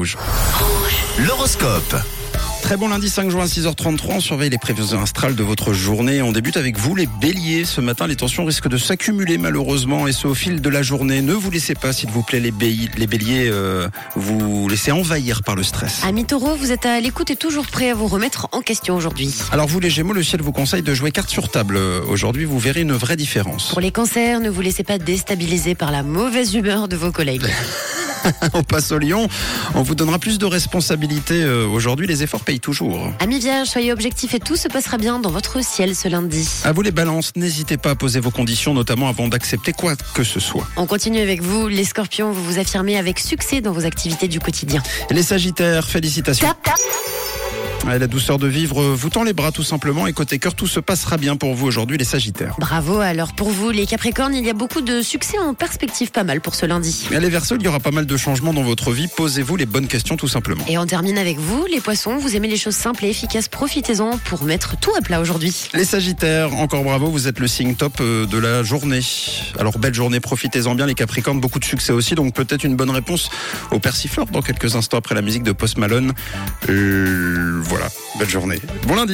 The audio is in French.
Rouge. L'horoscope. Très bon lundi 5 juin à 6h33, on surveille les prévisions astrales de votre journée. On débute avec vous les béliers. Ce matin, les tensions risquent de s'accumuler malheureusement et ce au fil de la journée. Ne vous laissez pas, s'il vous plaît, les, béliers, les béliers euh, vous laissez envahir par le stress. Amis taureau, vous êtes à l'écoute et toujours prêt à vous remettre en question aujourd'hui. Alors vous les gémeaux, le ciel vous conseille de jouer carte sur table. Euh, Aujourd'hui, vous verrez une vraie différence. Pour les cancers, ne vous laissez pas déstabiliser par la mauvaise humeur de vos collègues. On passe au lion. On vous donnera plus de responsabilités. euh, Aujourd'hui, les efforts payent toujours. Amis vierges, soyez objectifs et tout se passera bien dans votre ciel ce lundi. À vous les balances, n'hésitez pas à poser vos conditions, notamment avant d'accepter quoi que ce soit. On continue avec vous, les scorpions, vous vous affirmez avec succès dans vos activités du quotidien. Les sagittaires, félicitations. La douceur de vivre vous tend les bras tout simplement et côté cœur tout se passera bien pour vous aujourd'hui les sagittaires. Bravo, alors pour vous, les capricornes, il y a beaucoup de succès en perspective, pas mal pour ce lundi. Et les verseaux, il y aura pas mal de changements dans votre vie, posez-vous les bonnes questions tout simplement. Et on termine avec vous, les poissons, vous aimez les choses simples et efficaces, profitez-en pour mettre tout à plat aujourd'hui. Les sagittaires, encore bravo, vous êtes le signe top euh, de la journée. Alors belle journée, profitez-en bien les capricornes, beaucoup de succès aussi, donc peut-être une bonne réponse au persiflore dans quelques instants après la musique de Post Malone. Euh, voilà, belle journée. Bon lundi